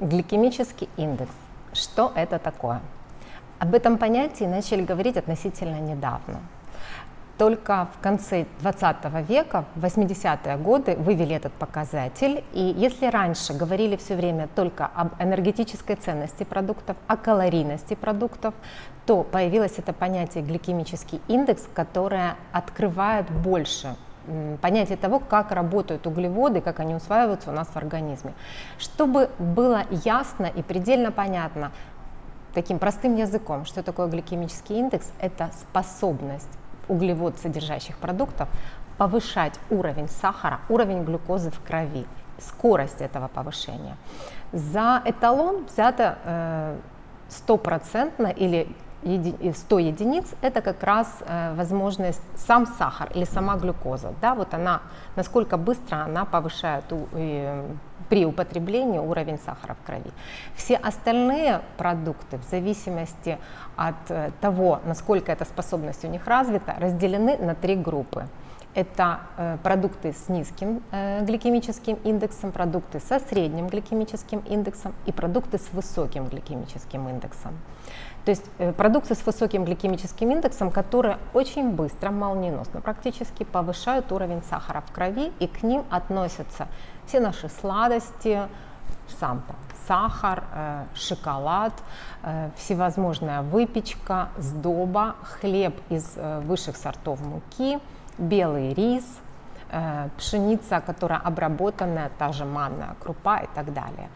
Гликемический индекс. Что это такое? Об этом понятии начали говорить относительно недавно. Только в конце 20 века, в 80-е годы, вывели этот показатель. И если раньше говорили все время только об энергетической ценности продуктов, о калорийности продуктов, то появилось это понятие гликемический индекс, которое открывает больше понятие того, как работают углеводы, как они усваиваются у нас в организме. Чтобы было ясно и предельно понятно, таким простым языком, что такое гликемический индекс, это способность углевод содержащих продуктов повышать уровень сахара, уровень глюкозы в крови, скорость этого повышения. За эталон взято э, стопроцентно или 100 единиц – это как раз э, возможность сам сахар или сама глюкоза. Да, вот она, насколько быстро она повышает у, э, при употреблении уровень сахара в крови. Все остальные продукты, в зависимости от э, того, насколько эта способность у них развита, разделены на три группы. Это э, продукты с низким э, гликемическим индексом, продукты со средним гликемическим индексом и продукты с высоким гликемическим индексом. То есть э, продукты с высоким гликемическим индексом, которые очень быстро, молниеносно практически повышают уровень сахара в крови, и к ним относятся все наши сладости, сам там сахар, шоколад, всевозможная выпечка, сдоба, хлеб из высших сортов муки, белый рис, пшеница, которая обработанная, та же манная крупа и так далее.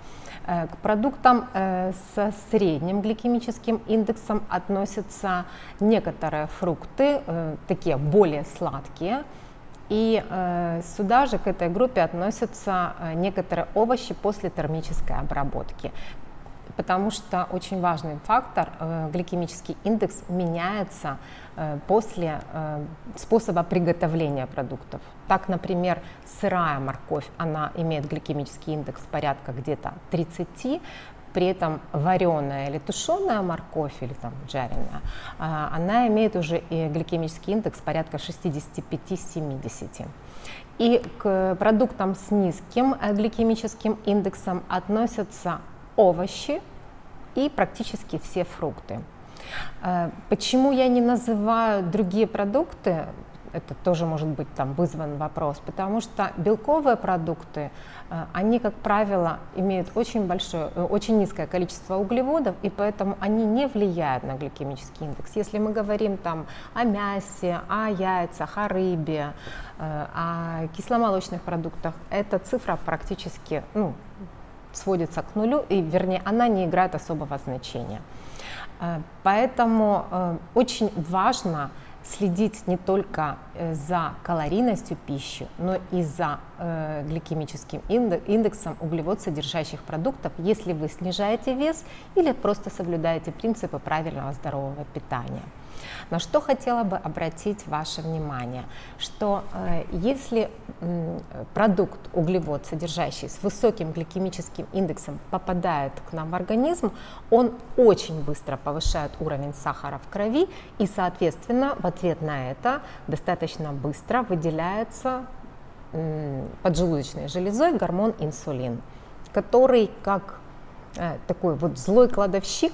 Э, к продуктам э, со средним гликемическим индексом относятся некоторые фрукты, э, такие более сладкие, и сюда же к этой группе относятся некоторые овощи после термической обработки потому что очень важный фактор, э, гликемический индекс меняется э, после э, способа приготовления продуктов. Так, например, сырая морковь, она имеет гликемический индекс порядка где-то 30, при этом вареная или тушеная морковь или там жареная, она имеет уже и гликемический индекс порядка 65-70. И к продуктам с низким гликемическим индексом относятся овощи и практически все фрукты. Э, почему я не называю другие продукты? Это тоже может быть там вызван вопрос, потому что белковые продукты, э, они, как правило, имеют очень большое, э, очень низкое количество углеводов, и поэтому они не влияют на гликемический индекс. Если мы говорим там о мясе, о яйцах, о рыбе, о кисломолочных продуктах, эта цифра практически ну, сводится к нулю, и вернее она не играет особого значения. Э, поэтому э, очень важно следить не только э, за калорийностью пищи, но и за гликемическим индексом углевод содержащих продуктов, если вы снижаете вес или просто соблюдаете принципы правильного здорового питания. На что хотела бы обратить ваше внимание, что э, если э, продукт, углевод, содержащий с высоким гликемическим индексом, попадает к нам в организм, он очень быстро повышает уровень сахара в крови, и, соответственно, в ответ на это достаточно быстро выделяется э, поджелудочной железой гормон инсулин, который как э, такой вот злой кладовщик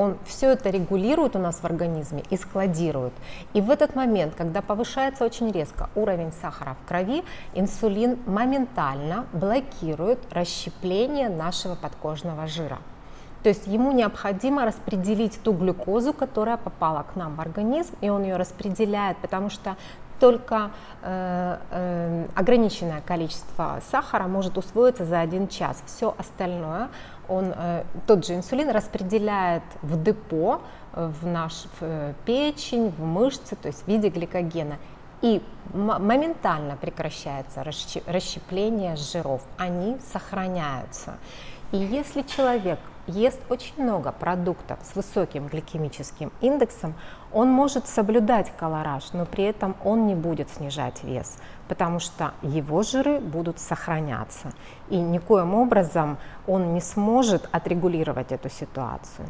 он все это регулирует у нас в организме и складирует. И в этот момент, когда повышается очень резко уровень сахара в крови, инсулин моментально блокирует расщепление нашего подкожного жира. То есть ему необходимо распределить ту глюкозу, которая попала к нам в организм, и он ее распределяет, потому что только э, э, ограниченное количество сахара может усвоиться за один час. Все остальное он, э, тот же инсулин распределяет в депо, в наш в э, печень, в мышцы, то есть в виде гликогена. И моментально прекращается расщепление жиров, они сохраняются. И если человек ест очень много продуктов с высоким гликемическим индексом, он может соблюдать колораж, но при этом он не будет снижать вес, потому что его жиры будут сохраняться. И никоим образом он не сможет отрегулировать эту ситуацию.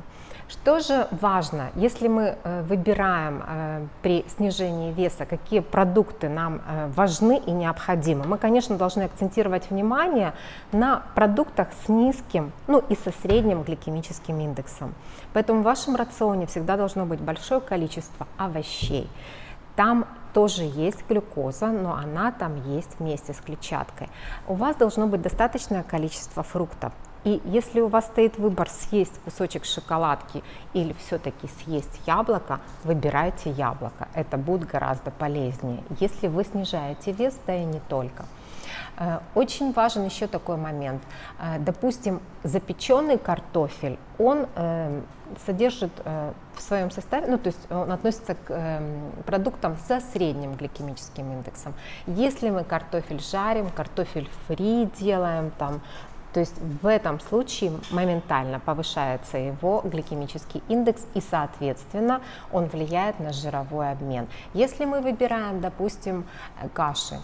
Что же важно, если мы э, выбираем э, при снижении веса, какие продукты нам э, важны и необходимы, мы, конечно, должны акцентировать внимание на продуктах с низким, ну и со средним гликемическим индексом. Поэтому в вашем рационе всегда должно быть большое количество овощей. Там тоже есть глюкоза, но она там есть вместе с клетчаткой. У вас должно быть достаточное количество фруктов. И если у вас стоит выбор съесть кусочек шоколадки или все-таки съесть яблоко, выбирайте яблоко. Это будет гораздо полезнее, если вы снижаете вес, да и не только. Э, очень важен еще такой момент. Э, допустим, запеченный картофель, он э, содержит в своем составе, ну то есть он относится к продуктам со средним гликемическим индексом. Если мы картофель жарим, картофель фри делаем, там то есть в этом случае моментально повышается его гликемический индекс и, соответственно, он влияет на жировой обмен. Если мы выбираем, допустим, каши,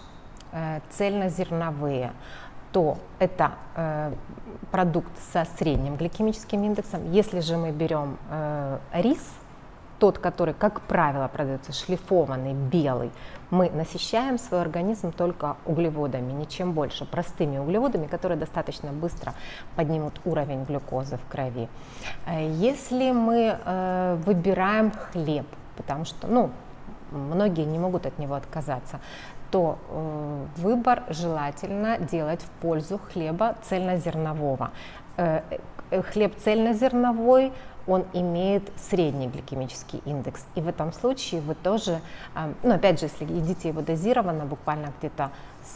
цельнозерновые, то это э, продукт со средним гликемическим индексом. Если же мы берем э, рис, тот, который, как правило, продается шлифованный, белый, мы насыщаем свой организм только углеводами, ничем больше, простыми углеводами, которые достаточно быстро поднимут уровень глюкозы в крови. Э, если мы э, выбираем хлеб, потому что, ну, многие не могут от него отказаться, то э, выбор желательно делать в пользу хлеба цельнозернового. Э, э хлеб цельнозерновой он имеет средний гликемический индекс. И в этом случае вы тоже, ну опять же, если едите его дозированно, буквально где-то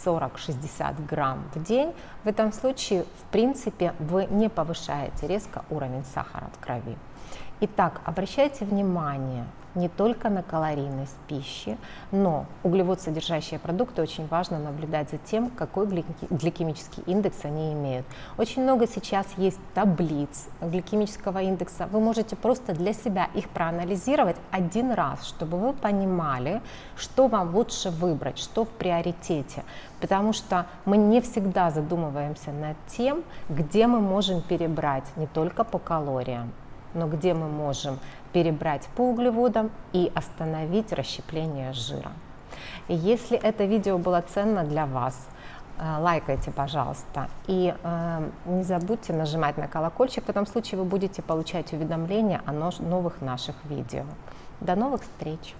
40-60 грамм в день, в этом случае, в принципе, вы не повышаете резко уровень сахара в крови. Итак, обращайте внимание не только на калорийность пищи, но углевод содержащие продукты очень важно наблюдать за тем, какой гликемический индекс они имеют. Очень много сейчас есть таблиц гликемического индекса. Вы можете просто для себя их проанализировать один раз, чтобы вы понимали, что вам лучше выбрать, что в приоритете. Потому что мы не всегда задумываемся над тем, где мы можем перебрать не только по калориям, но где мы можем перебрать по углеводам и остановить расщепление жира. Если это видео было ценно для вас, э, лайкайте, пожалуйста. И э, не забудьте нажимать на колокольчик, в этом случае вы будете получать уведомления о новых наших видео. До новых встреч!